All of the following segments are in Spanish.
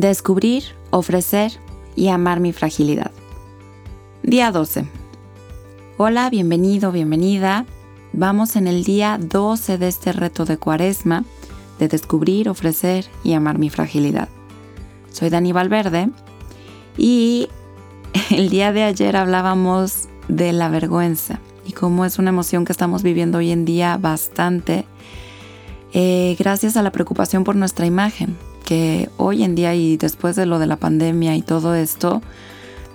Descubrir, ofrecer y amar mi fragilidad. Día 12. Hola, bienvenido, bienvenida. Vamos en el día 12 de este reto de cuaresma de descubrir, ofrecer y amar mi fragilidad. Soy Dani Valverde y el día de ayer hablábamos de la vergüenza y cómo es una emoción que estamos viviendo hoy en día bastante eh, gracias a la preocupación por nuestra imagen, hoy en día y después de lo de la pandemia y todo esto,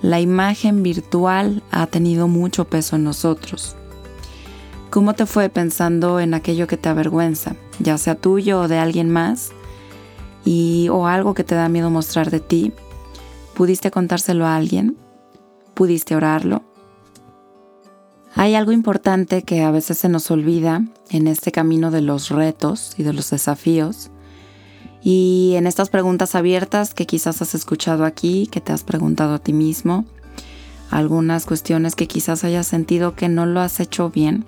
la imagen virtual ha tenido mucho peso en nosotros. ¿Cómo te fue pensando en aquello que te avergüenza, ya sea tuyo o de alguien más, y o algo que te da miedo mostrar de ti? ¿Pudiste contárselo a alguien? ¿Pudiste orarlo? Hay algo importante que a veces se nos olvida en este camino de los retos y de los desafíos, y en estas preguntas abiertas que quizás has escuchado aquí, que te has preguntado a ti mismo, algunas cuestiones que quizás hayas sentido que no lo has hecho bien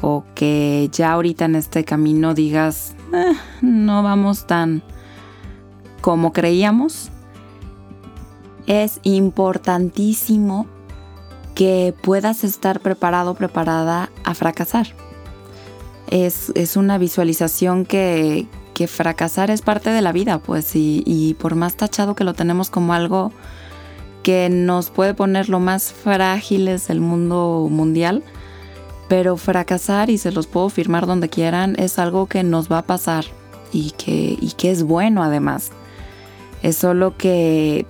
o que ya ahorita en este camino digas, eh, no vamos tan como creíamos, es importantísimo que puedas estar preparado, preparada a fracasar. Es, es una visualización que, que fracasar es parte de la vida, pues, y, por más tachado que lo tenemos como algo que nos puede poner lo más frágiles del mundo mundial, pero fracasar, y se los puedo firmar donde quieran, es algo que nos va a pasar y que, y que es bueno además. Es solo que,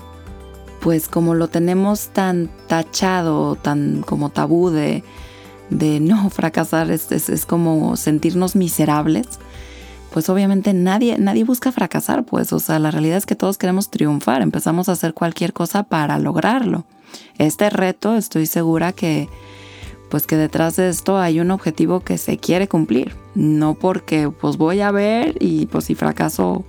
pues como lo tenemos tan tachado, tan como tabú de, de no fracasar, es, es como sentirnos miserables pues obviamente nadie, nadie busca fracasar, pues, o sea, la realidad es que todos queremos triunfar, empezamos a hacer cualquier cosa para lograrlo. Este reto, estoy segura que, pues que detrás de esto hay un objetivo que se quiere cumplir, no porque pues voy a ver y pues si fracaso,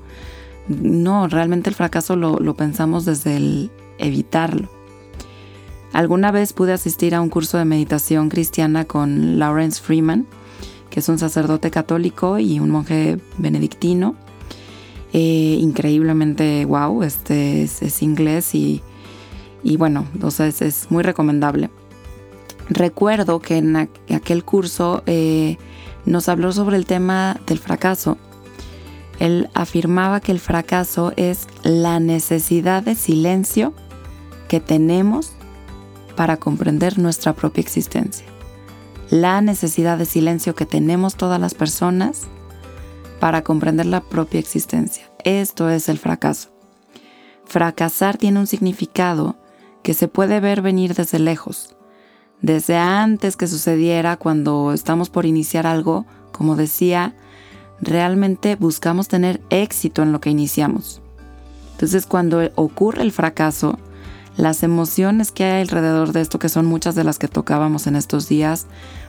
no, realmente el fracaso lo, lo pensamos desde el evitarlo. Alguna vez pude asistir a un curso de meditación cristiana con Lawrence Freeman, es un sacerdote católico y un monje benedictino. Eh, increíblemente wow, este es, inglés y, bueno, o sea, es, muy recomendable. Recuerdo que en aquel curso eh, nos habló sobre el tema del fracaso. Él afirmaba que el fracaso es la necesidad de silencio que tenemos para comprender nuestra propia existencia la necesidad de silencio que tenemos todas las personas para comprender la propia existencia. Esto es el fracaso. Fracasar tiene un significado que se puede ver venir desde lejos, desde antes que sucediera cuando estamos por iniciar algo, como decía, realmente buscamos tener éxito en lo que iniciamos. Entonces cuando ocurre el fracaso, las emociones que hay alrededor de esto, que son muchas de las que tocábamos en estos días,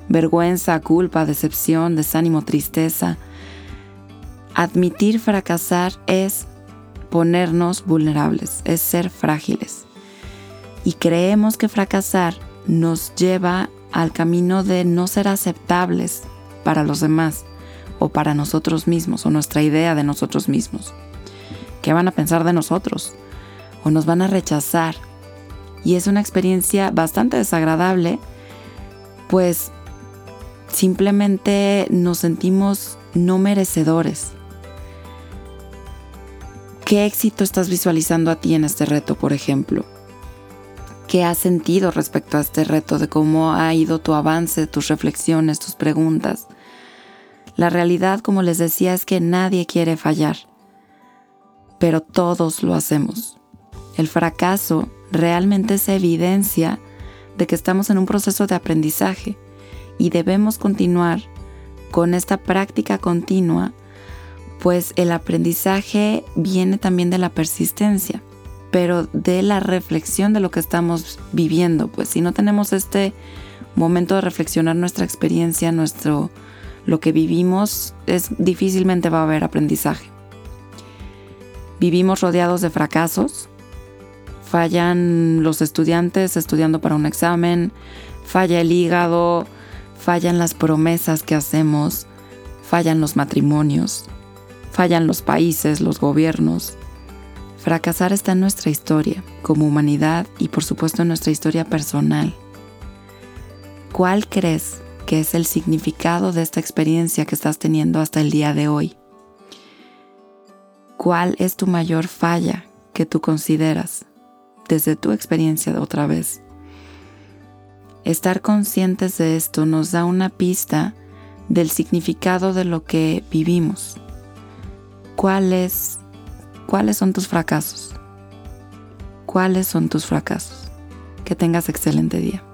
vergüenza, culpa, decepción, desánimo, tristeza. Admitir fracasar es ponernos vulnerables, es ser frágiles. Y creemos que fracasar nos lleva al camino de no ser aceptables para los demás o para nosotros mismos o nuestra idea de nosotros mismos. ¿Qué van a pensar de nosotros? ¿O nos van a rechazar? Y es una experiencia bastante desagradable, pues simplemente nos sentimos no merecedores. ¿Qué éxito estás visualizando a ti en este reto, por ejemplo? ¿Qué has sentido respecto a este reto de cómo ha ido tu avance, tus reflexiones, tus preguntas? La realidad, como les decía, es que nadie quiere fallar, pero todos lo hacemos. El fracaso realmente es evidencia de que estamos en un proceso de aprendizaje y debemos continuar con esta práctica continua, pues el aprendizaje viene también de la persistencia, pero de la reflexión de lo que estamos viviendo, pues si no tenemos este momento de reflexionar nuestra experiencia, nuestro lo que vivimos, es difícilmente va a haber aprendizaje. Vivimos rodeados de fracasos, fallan los estudiantes estudiando para un examen, falla el hígado, fallan las promesas que hacemos, fallan los matrimonios, fallan los países, los gobiernos, Fracasar está en nuestra historia como humanidad y por supuesto en nuestra historia personal. ¿Cuál crees que es el significado de esta experiencia que estás teniendo hasta el día de hoy? ¿Cuál es tu mayor falla que tú consideras desde tu experiencia otra vez? Estar conscientes de esto nos da una pista del significado de lo que vivimos. ¿Cuáles, ¿Cuáles son tus fracasos? ¿Cuáles son tus fracasos? Que tengas excelente día.